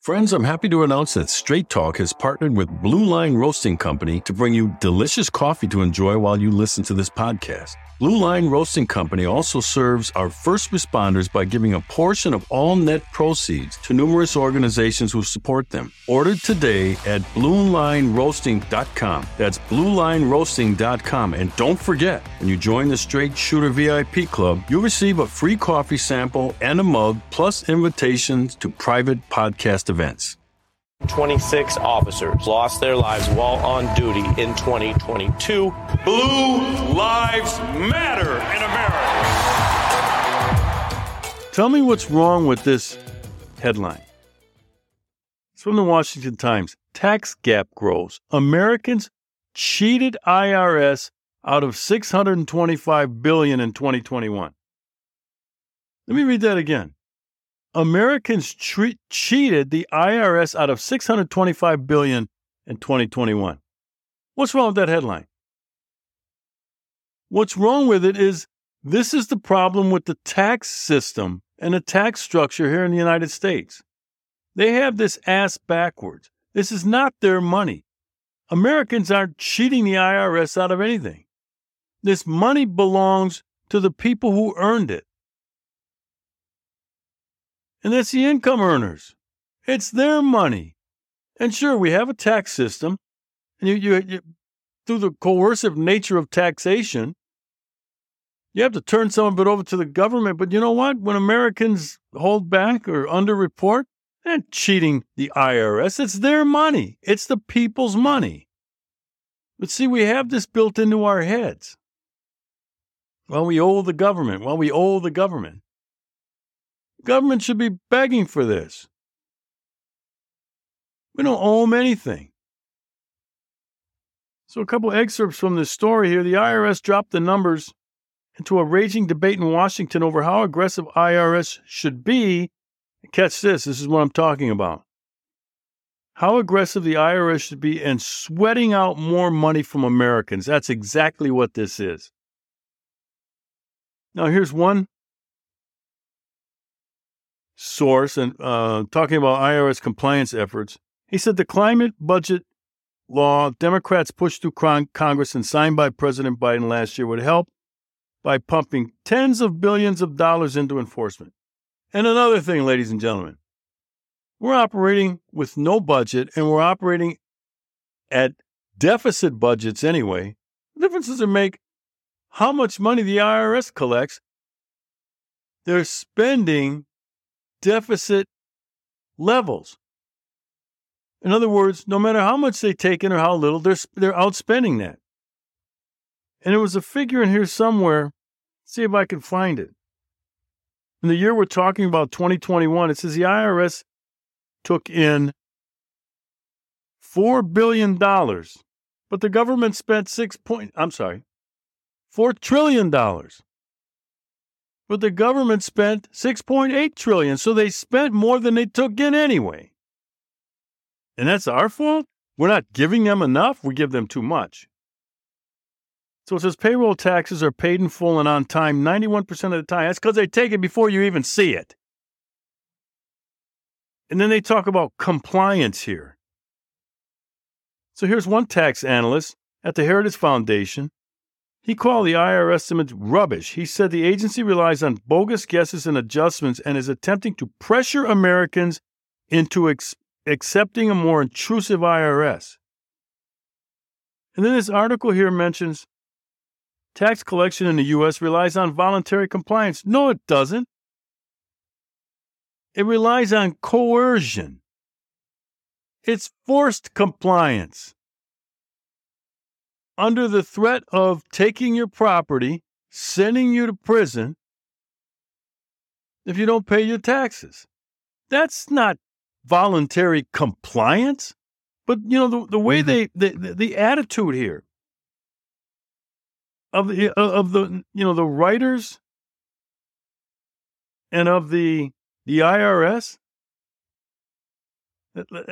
Friends, I'm happy to announce that Straight Talk has partnered with Blue Line Roasting Company to bring you delicious coffee to enjoy while you listen to this podcast. Blue Line Roasting Company also serves our first responders by giving a portion of all net proceeds to numerous organizations who support them. Order today at bluelineroasting.com. That's bluelineroasting.com. And don't forget, when you join the Straight Shooter VIP Club, you'll receive a free coffee sample and a mug, plus invitations to private podcast events. 26 officers lost their lives while on duty in 2022. Blue Lives Matter in America. Tell me what's wrong with this headline. It's from the Washington Times. Tax gap grows. Americans cheated IRS out of 625 billion in 2021. Let me read that again. Americans cheated the IRS out of 625 billion in 2021. What's wrong with that headline? What's wrong with it is this is the problem with the tax system and the tax structure here in the United States. They have this ass backwards. This is not their money. Americans aren't cheating the IRS out of anything. This money belongs to the people who earned it and that's the income earners. It's their money. And sure, we have a tax system, and you, you, you, through the coercive nature of taxation, you have to turn some of it over to the government. But you know what? When Americans hold back or underreport, they're cheating the IRS. It's their money. It's the people's money. But see, we have this built into our heads. Well, we owe the government. Well, we owe the government. Government should be begging for this. We don't owe them anything. So, a couple excerpts from this story here. The IRS dropped the numbers into a raging debate in Washington over how aggressive IRS should be. Catch this, this is what I'm talking about. How aggressive the IRS should be in sweating out more money from Americans. That's exactly what this is. Now, here's one source and uh, talking about IRS compliance efforts. He said the climate budget law Democrats pushed through Congress and signed by President Biden last year would help by pumping tens of billions of dollars into enforcement. And another thing, ladies and gentlemen, we're operating with no budget and we're operating at deficit budgets anyway. The differences are make how much money the IRS collects. They're spending deficit levels. In other words, no matter how much they take in or how little, they're, they're outspending that. And there was a figure in here somewhere. See if I can find it. In the year we're talking about, 2021, it says the IRS took in $4 billion, but the government spent six point, I'm sorry, $4 trillion but the government spent 6.8 trillion, so they spent more than they took in anyway. And that's our fault? We're not giving them enough, we give them too much. So it says payroll taxes are paid in full and on time 91% of the time. That's because they take it before you even see it. And then they talk about compliance here. So here's one tax analyst at the Heritage Foundation he called the IRS estimates rubbish. He said the agency relies on bogus guesses and adjustments and is attempting to pressure Americans into ex- accepting a more intrusive IRS. And then this article here mentions tax collection in the U.S. relies on voluntary compliance. No, it doesn't. It relies on coercion. It's forced compliance under the threat of taking your property, sending you to prison if you don't pay your taxes. That's not voluntary compliance. But you know the, the way mm-hmm. they the, the attitude here of the of the you know the writers and of the the IRS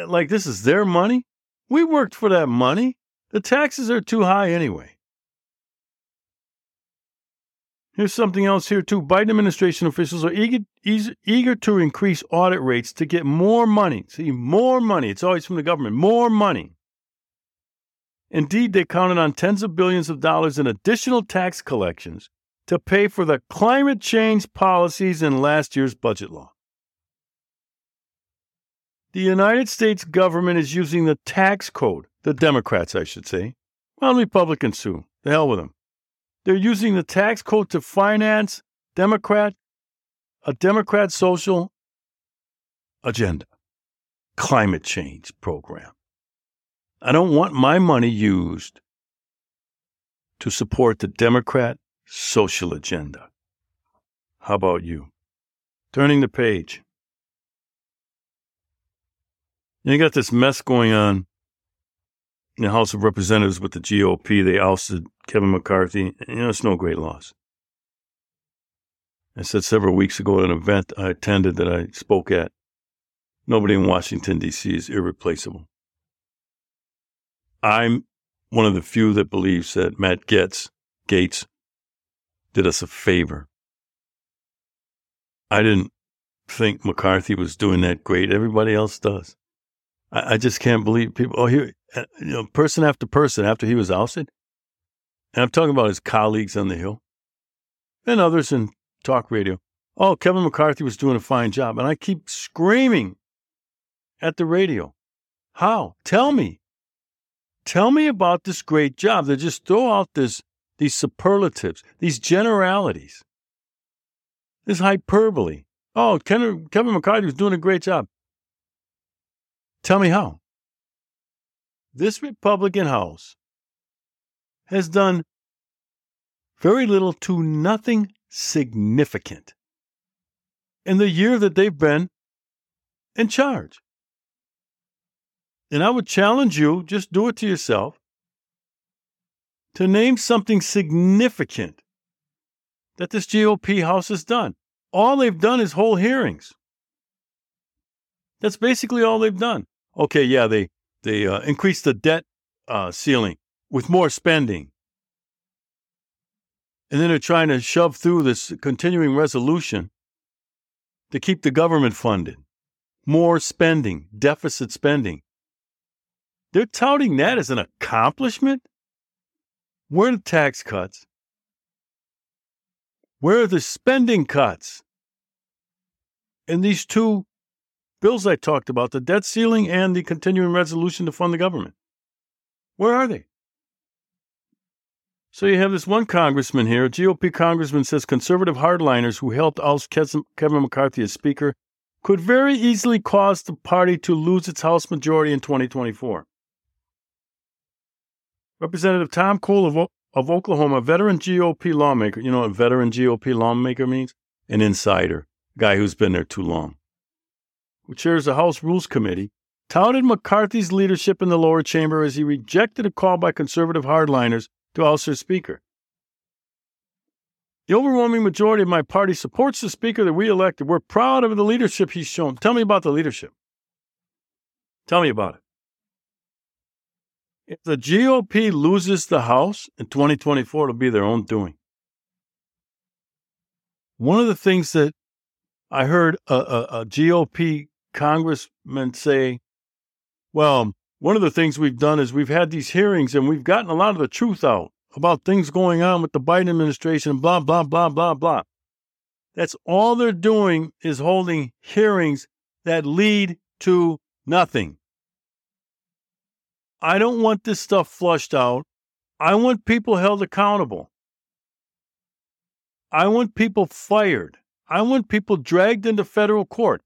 like this is their money. We worked for that money. The taxes are too high anyway. Here's something else here, too. Biden administration officials are eager, eager to increase audit rates to get more money. See, more money. It's always from the government. More money. Indeed, they counted on tens of billions of dollars in additional tax collections to pay for the climate change policies in last year's budget law. The United States government is using the tax code, the Democrats, I should say. Well, Republicans too. The hell with them. They're using the tax code to finance Democrat, a Democrat social agenda, climate change program. I don't want my money used to support the Democrat social agenda. How about you? Turning the page. You got this mess going on in the House of Representatives with the GOP. They ousted Kevin McCarthy. You know, it's no great loss. I said several weeks ago at an event I attended that I spoke at, nobody in Washington, D.C. is irreplaceable. I'm one of the few that believes that Matt Gaetz did us a favor. I didn't think McCarthy was doing that great. Everybody else does. I, I just can't believe people. Oh, here, uh, you know, person after person after he was ousted. And I'm talking about his colleagues on the Hill and others in talk radio. Oh, Kevin McCarthy was doing a fine job. And I keep screaming at the radio. How? Tell me. Tell me about this great job. They just throw out this, these superlatives, these generalities, this hyperbole. Oh, Kevin, Kevin McCarthy was doing a great job. Tell me how. This Republican House has done very little to nothing significant in the year that they've been in charge. And I would challenge you, just do it to yourself, to name something significant that this GOP House has done. All they've done is hold hearings. That's basically all they've done. Okay, yeah, they they uh, increased the debt uh, ceiling with more spending. And then they're trying to shove through this continuing resolution to keep the government funded. More spending, deficit spending. They're touting that as an accomplishment? Where are the tax cuts? Where are the spending cuts? And these two bills I talked about, the debt ceiling and the continuing resolution to fund the government. Where are they? So you have this one congressman here, a GOP congressman says conservative hardliners who helped oust Kevin McCarthy as Speaker could very easily cause the party to lose its House majority in 2024. Representative Tom Cole of, of Oklahoma, a veteran GOP lawmaker, you know what a veteran GOP lawmaker means? An insider, a guy who's been there too long who chairs the House Rules Committee, touted McCarthy's leadership in the lower chamber as he rejected a call by conservative hardliners to oust their speaker. The overwhelming majority of my party supports the speaker that we elected. We're proud of the leadership he's shown. Tell me about the leadership. Tell me about it. If the GOP loses the House in 2024, it'll be their own doing. One of the things that I heard a, a, a GOP congressmen say, well, one of the things we've done is we've had these hearings and we've gotten a lot of the truth out about things going on with the Biden administration, blah, blah, blah, blah, blah. That's all they're doing is holding hearings that lead to nothing. I don't want this stuff flushed out. I want people held accountable. I want people fired. I want people dragged into federal court.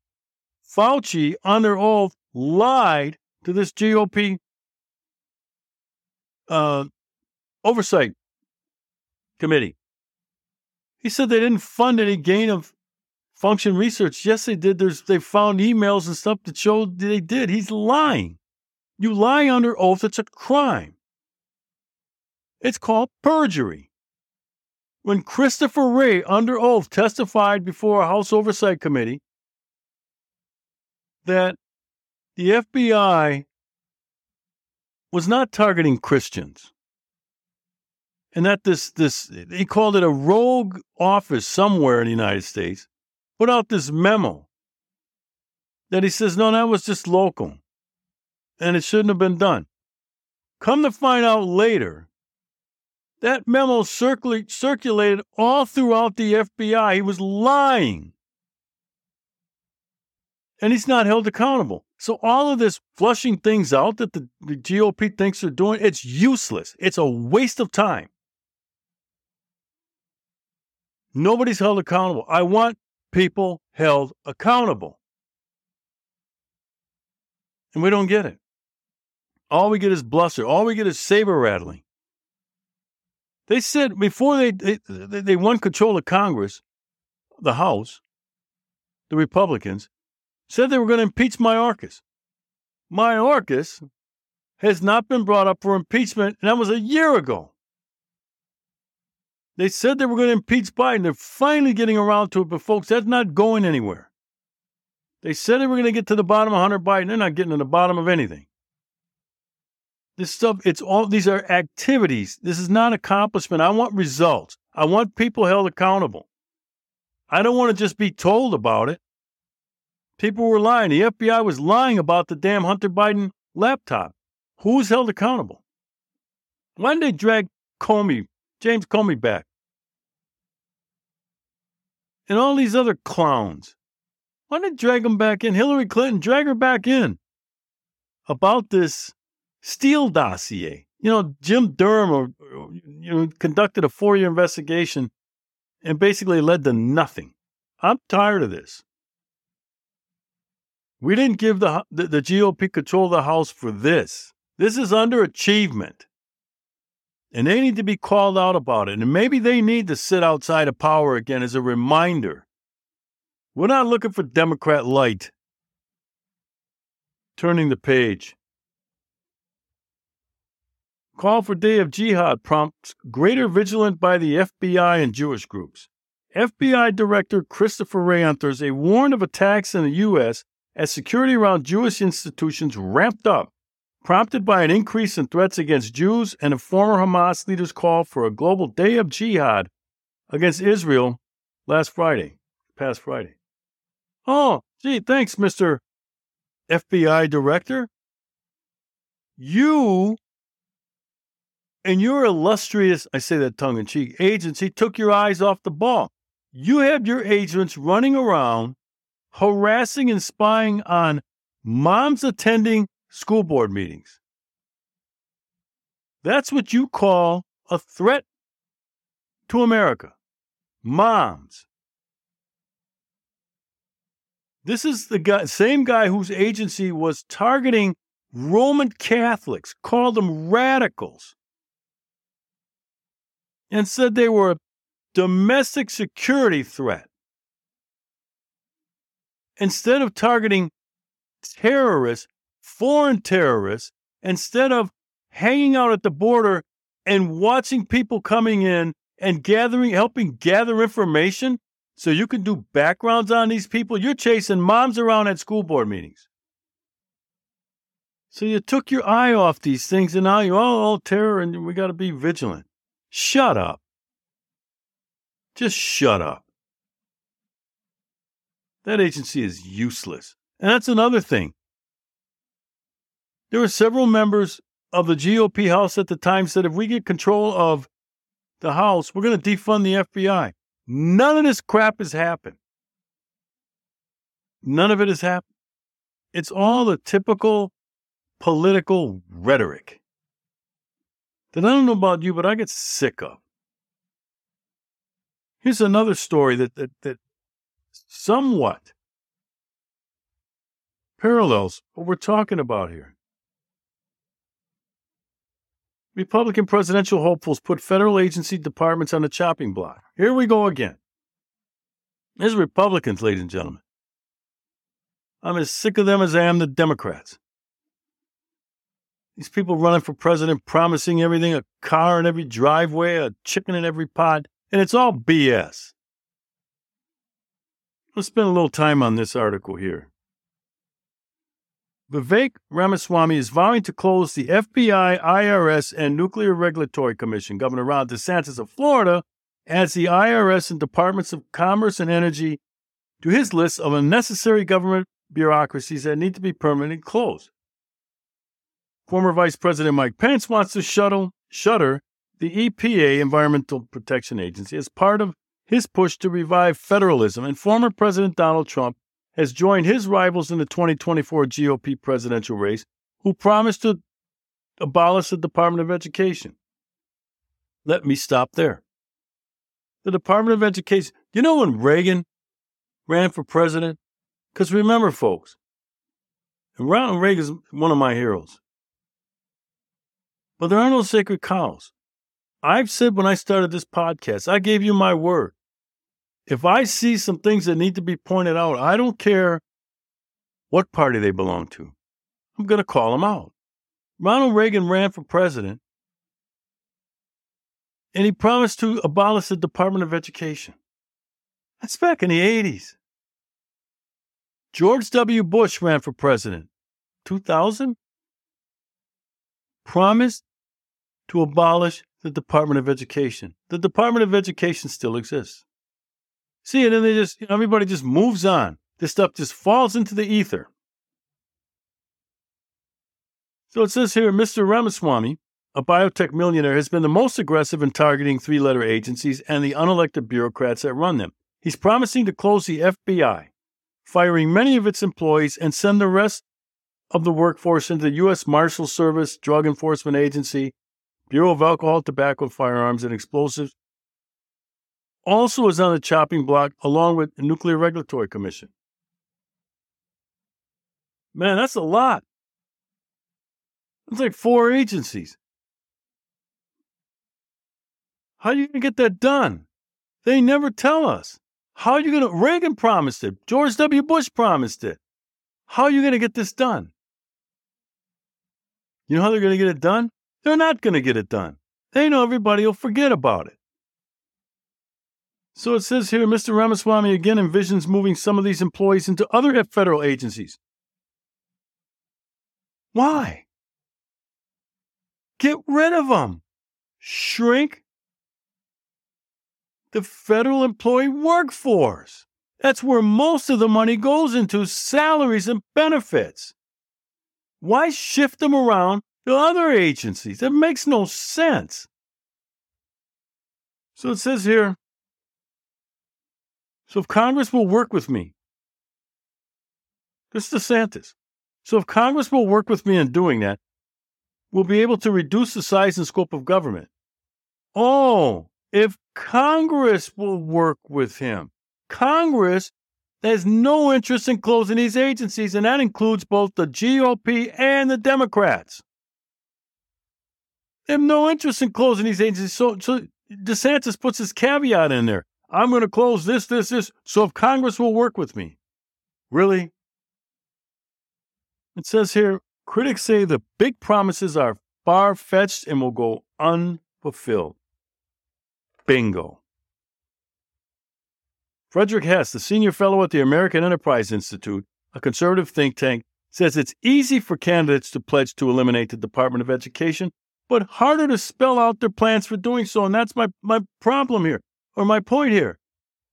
Fauci, under oath, lied to this GOP uh, oversight committee. He said they didn't fund any gain of function research. Yes, they did. There's they found emails and stuff that showed they did. He's lying. You lie under oath, it's a crime. It's called perjury. When Christopher Wray, under oath, testified before a House Oversight Committee that the FBI was not targeting Christians. and that this this he called it a rogue office somewhere in the United States put out this memo that he says no that was just local and it shouldn't have been done. Come to find out later that memo circula- circulated all throughout the FBI he was lying and he's not held accountable so all of this flushing things out that the, the GOP thinks they're doing it's useless it's a waste of time Nobody's held accountable. I want people held accountable. And we don't get it. All we get is bluster. All we get is saber rattling. They said before they, they, they won control of Congress, the House, the Republicans, said they were going to impeach Mayorkas. Mayorkas has not been brought up for impeachment, and that was a year ago. They said they were going to impeach Biden. They're finally getting around to it, but folks, that's not going anywhere. They said they were going to get to the bottom of Hunter Biden. They're not getting to the bottom of anything. This stuff, it's all, these are activities. This is not accomplishment. I want results. I want people held accountable. I don't want to just be told about it. People were lying. The FBI was lying about the damn Hunter Biden laptop. Who's held accountable? Why did they drag Comey James Comey back. And all these other clowns. Why did they drag them back in? Hillary Clinton, drag her back in about this Steele dossier. You know, Jim Durham or, you know, conducted a four year investigation and basically led to nothing. I'm tired of this. We didn't give the, the, the GOP control of the House for this. This is underachievement and they need to be called out about it. And maybe they need to sit outside of power again as a reminder. We're not looking for Democrat light. Turning the page. Call for day of jihad prompts greater vigilance by the FBI and Jewish groups. FBI Director Christopher Wray on Thursday warned of attacks in the U.S. as security around Jewish institutions ramped up prompted by an increase in threats against Jews and a former Hamas leader's call for a global day of jihad against Israel last Friday, past Friday. Oh, gee, thanks, Mr. FBI Director. You and your illustrious, I say that tongue in cheek, agency took your eyes off the ball. You had your agents running around harassing and spying on moms attending school board meetings. That's what you call a threat to America. Moms. This is the guy, same guy whose agency was targeting Roman Catholics, called them radicals, and said they were a domestic security threat. Instead of targeting terrorists, foreign terrorists instead of hanging out at the border and watching people coming in and gathering, helping gather information so you can do backgrounds on these people. You're chasing moms around at school board meetings. So you took your eye off these things and now you're all, all terror and we got to be vigilant. Shut up. Just shut up. That agency is useless. And that's another thing. There were several members of the GOP House at the time said if we get control of the House, we're going to defund the FBI. None of this crap has happened. None of it has happened. It's all the typical political rhetoric that I don't know about you, but I get sick of. Here's another story that, that, that somewhat parallels what we're talking about here. Republican presidential hopefuls put federal agency departments on the chopping block. Here we go again. Is Republicans, ladies and gentlemen. I'm as sick of them as I am the Democrats. These people running for president promising everything a car in every driveway, a chicken in every pot, and it's all BS. Let's spend a little time on this article here. Vivek Ramaswamy is vowing to close the FBI, IRS, and Nuclear Regulatory Commission. Governor Ron DeSantis of Florida adds the IRS and Departments of Commerce and Energy to his list of unnecessary government bureaucracies that need to be permanently closed. Former Vice President Mike Pence wants to shuttle, shutter the EPA, Environmental Protection Agency, as part of his push to revive federalism, and former President Donald Trump has joined his rivals in the 2024 GOP presidential race, who promised to abolish the Department of Education. Let me stop there. The Department of Education, you know when Reagan ran for president? Because remember, folks, Ronald Reagan is one of my heroes. But there are no sacred cows. I've said when I started this podcast, I gave you my word. If I see some things that need to be pointed out, I don't care what party they belong to. I'm going to call them out. Ronald Reagan ran for president and he promised to abolish the Department of Education. That's back in the 80s. George W. Bush ran for president. 2000? Promised to abolish the Department of Education. The Department of Education still exists. See, and then they just, you know, everybody just moves on. This stuff just falls into the ether. So it says here Mr. Ramaswamy, a biotech millionaire, has been the most aggressive in targeting three letter agencies and the unelected bureaucrats that run them. He's promising to close the FBI, firing many of its employees, and send the rest of the workforce into the U.S. Marshal Service, Drug Enforcement Agency, Bureau of Alcohol, Tobacco, Firearms, and Explosives, also is on the chopping block along with the Nuclear Regulatory Commission. Man, that's a lot. It's like four agencies. How are you going to get that done? They never tell us. How are you going to? Reagan promised it. George W. Bush promised it. How are you going to get this done? You know how they're going to get it done? They're not going to get it done. They know everybody will forget about it. So it says here Mr. Ramaswamy again envisions moving some of these employees into other federal agencies. Why? Get rid of them. Shrink the federal employee workforce. That's where most of the money goes into salaries and benefits. Why shift them around to other agencies? That makes no sense. So it says here so if Congress will work with me, this is DeSantis. So if Congress will work with me in doing that, we'll be able to reduce the size and scope of government. Oh, if Congress will work with him, Congress has no interest in closing these agencies, and that includes both the GOP and the Democrats. They have no interest in closing these agencies. So, so DeSantis puts his caveat in there. I'm going to close this, this, this. So if Congress will work with me. Really? It says here critics say the big promises are far fetched and will go unfulfilled. Bingo. Frederick Hess, the senior fellow at the American Enterprise Institute, a conservative think tank, says it's easy for candidates to pledge to eliminate the Department of Education, but harder to spell out their plans for doing so. And that's my, my problem here or my point here.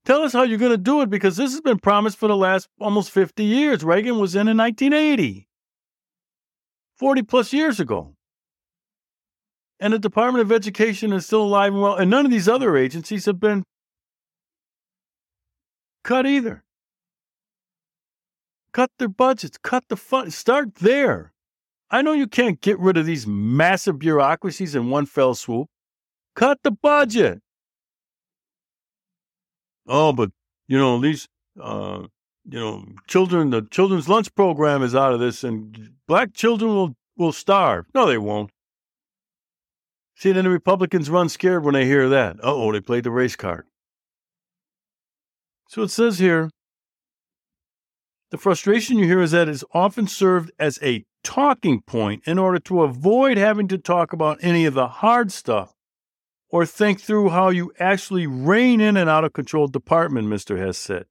Tell us how you're going to do it because this has been promised for the last almost 50 years. Reagan was in in 1980, 40 plus years ago. And the Department of Education is still alive and well, and none of these other agencies have been cut either. Cut their budgets, cut the fund, start there. I know you can't get rid of these massive bureaucracies in one fell swoop. Cut the budget oh, but you know these, uh, you know, children. The children's lunch program is out of this, and black children will will starve. No, they won't. See, then the Republicans run scared when they hear that. oh, they played the race card. So it says here the frustration you hear is that it's often served as a talking point in order to avoid having to talk about any of the hard stuff or think through how you actually rein in an out of control department, Mr. Hess said.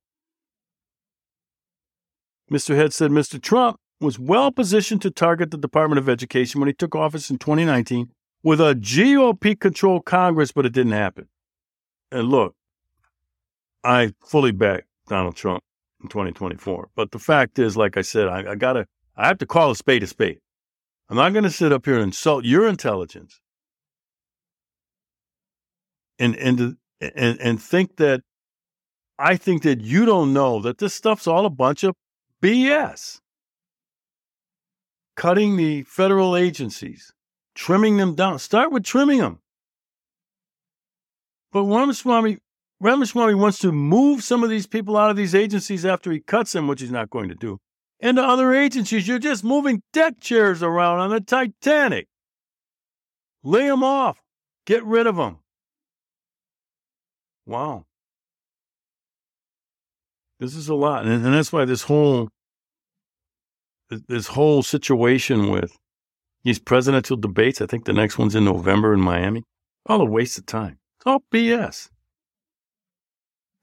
Mr. Head said Mr. Trump was well positioned to target the Department of Education when he took office in 2019 with a GOP controlled Congress, but it didn't happen. And look, I fully back Donald Trump in 2024. But the fact is, like I said, I, I gotta, I have to call a spade a spade. I'm not going to sit up here and insult your intelligence and and and and think that I think that you don't know that this stuff's all a bunch of BS. Cutting the federal agencies, trimming them down. Start with trimming them. But Ramaswamy, Ramaswamy wants to move some of these people out of these agencies after he cuts them, which he's not going to do, into other agencies. You're just moving deck chairs around on the Titanic. Lay them off. Get rid of them. Wow. This is a lot. And, and that's why this whole this whole situation with these presidential debates, I think the next one's in November in Miami, all a waste of time. It's all BS.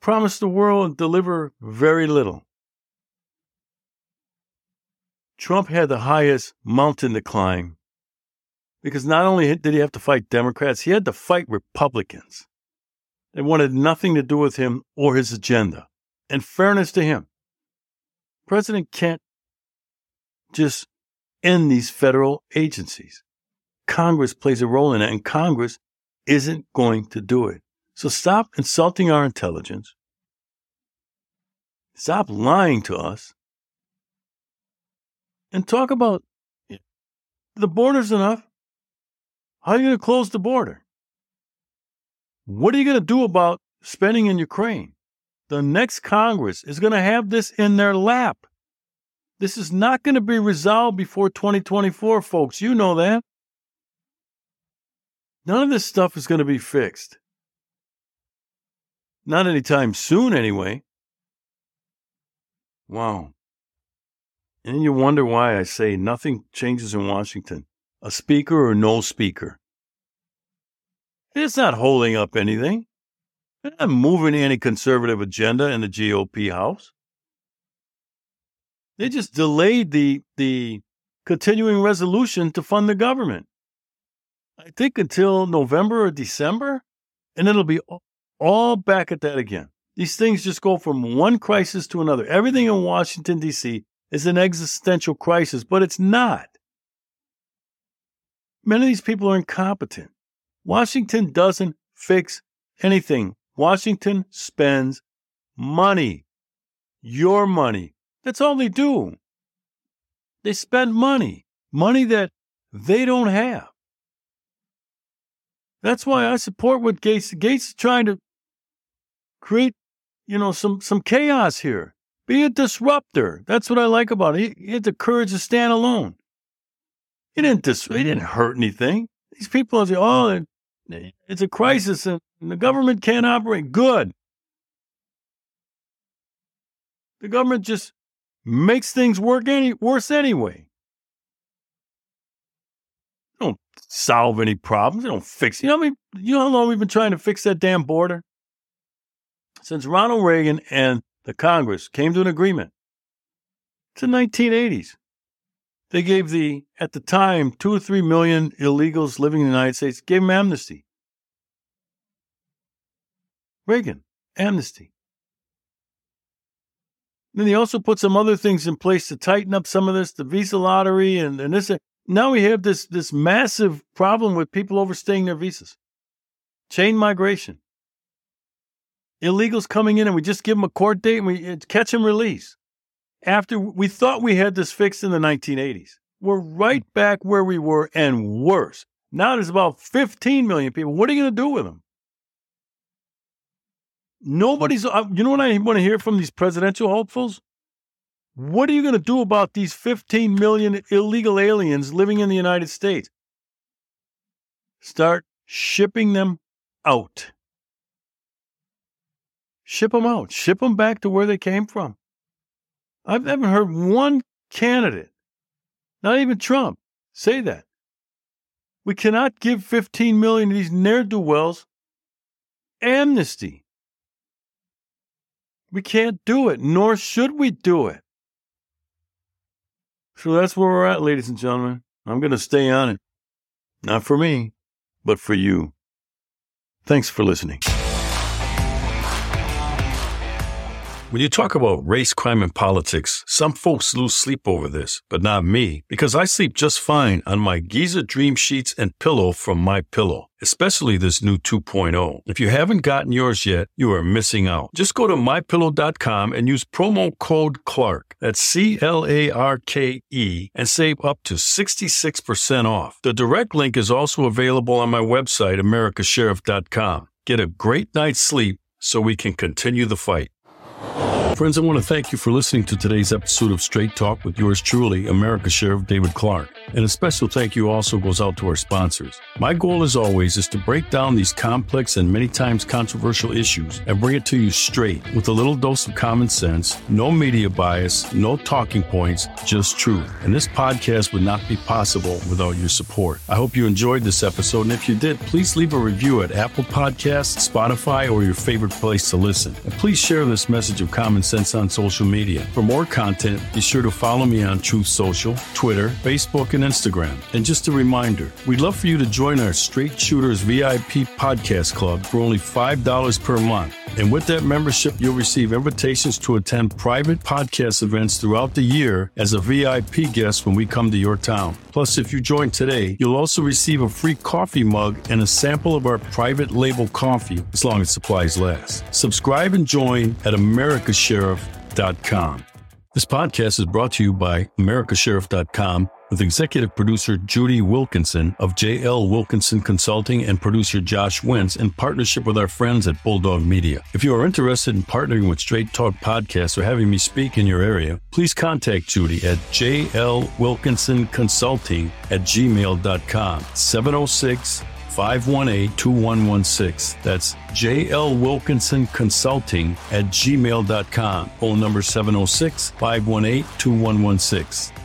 Promise the world and deliver very little. Trump had the highest mountain to climb because not only did he have to fight Democrats, he had to fight Republicans. They wanted nothing to do with him or his agenda. And fairness to him, president can't just end these federal agencies. Congress plays a role in it, and Congress isn't going to do it. So stop insulting our intelligence. Stop lying to us. And talk about the border's enough. How are you going to close the border? What are you going to do about spending in Ukraine? The next Congress is going to have this in their lap. This is not going to be resolved before 2024, folks. You know that. None of this stuff is going to be fixed. Not anytime soon, anyway. Wow. And you wonder why I say nothing changes in Washington. A speaker or no speaker. It's not holding up anything. They're not moving any conservative agenda in the GOP House. They just delayed the the continuing resolution to fund the government. I think until November or December, and it'll be all back at that again. These things just go from one crisis to another. Everything in Washington, D.C. is an existential crisis, but it's not. Many of these people are incompetent. Washington doesn't fix anything. Washington spends money. Your money. That's all they do. They spend money. Money that they don't have. That's why I support what Gaetz Gaetz is trying to create, you know, some some chaos here. Be a disruptor. That's what I like about it. He, he had the courage to stand alone. He didn't dis- he didn't hurt anything. These people are oh, it's a crisis and the government can't operate. Good. The government just makes things work any worse anyway. They don't solve any problems. They don't fix. You know, I mean, you know how long we've been trying to fix that damn border since Ronald Reagan and the Congress came to an agreement. It's the 1980s. They gave the, at the time, two or three million illegals living in the United States, gave them amnesty. Reagan, amnesty. Then he also put some other things in place to tighten up some of this, the visa lottery and, and this. Now we have this, this massive problem with people overstaying their visas. Chain migration. Illegals coming in and we just give them a court date and we uh, catch and release after we thought we had this fixed in the 1980s. We're right back where we were and worse. Now there's about 15 million people. What are you going to do with them? Nobody's, uh, you know what I want to hear from these presidential hopefuls? What are you going to do about these 15 million illegal aliens living in the United States? Start shipping them out. Ship them out. Ship them back to where they came from. I haven't heard one candidate, not even Trump, say that. We cannot give 15 million of these ne'er do wells amnesty. We can't do it, nor should we do it. So that's where we're at, ladies and gentlemen. I'm going to stay on it. Not for me, but for you. Thanks for listening. When you talk about race, crime, and politics, some folks lose sleep over this, but not me, because I sleep just fine on my Giza Dream Sheets and pillow from My Pillow, especially this new 2.0. If you haven't gotten yours yet, you are missing out. Just go to mypillow.com and use promo code Clarke. That's C L A R K E and save up to 66% off. The direct link is also available on my website, americassheriff.com. Get a great night's sleep so we can continue the fight. Friends, I want to thank you for listening to today's episode of Straight Talk with yours truly, America Sheriff David Clarke. And a special thank you also goes out to our sponsors. My goal, as always, is to break down these complex and many times controversial issues and bring it to you straight with a little dose of common sense, no media bias, no talking points, just truth. And this podcast would not be possible without your support. I hope you enjoyed this episode, and if you did, please leave a review at Apple Podcasts, Spotify, or your favorite place to listen. And please share this message of common sense on social media. For more content, be sure to follow me on Truth Social, Twitter, Facebook, and Instagram. And just a reminder, we'd love for you to join our Straight Shooters VIP podcast club for only $5 per month. And with that membership, you'll receive invitations to attend private podcast events throughout the year as a VIP guest when we come to your town. Plus, if you join today, you'll also receive a free coffee mug and a sample of our private label coffee as long as supplies last. Subscribe and join at americassheriff.com. This podcast is brought to you by americassheriff.com with executive producer Judy Wilkinson of JL Wilkinson Consulting and producer Josh Wentz in partnership with our friends at Bulldog Media. If you are interested in partnering with Straight Talk Podcasts or having me speak in your area, please contact Judy at JL Wilkinson Consulting at gmail.com 706 518 2116. That's JL Wilkinson Consulting at gmail.com. Phone number 706 518 2116.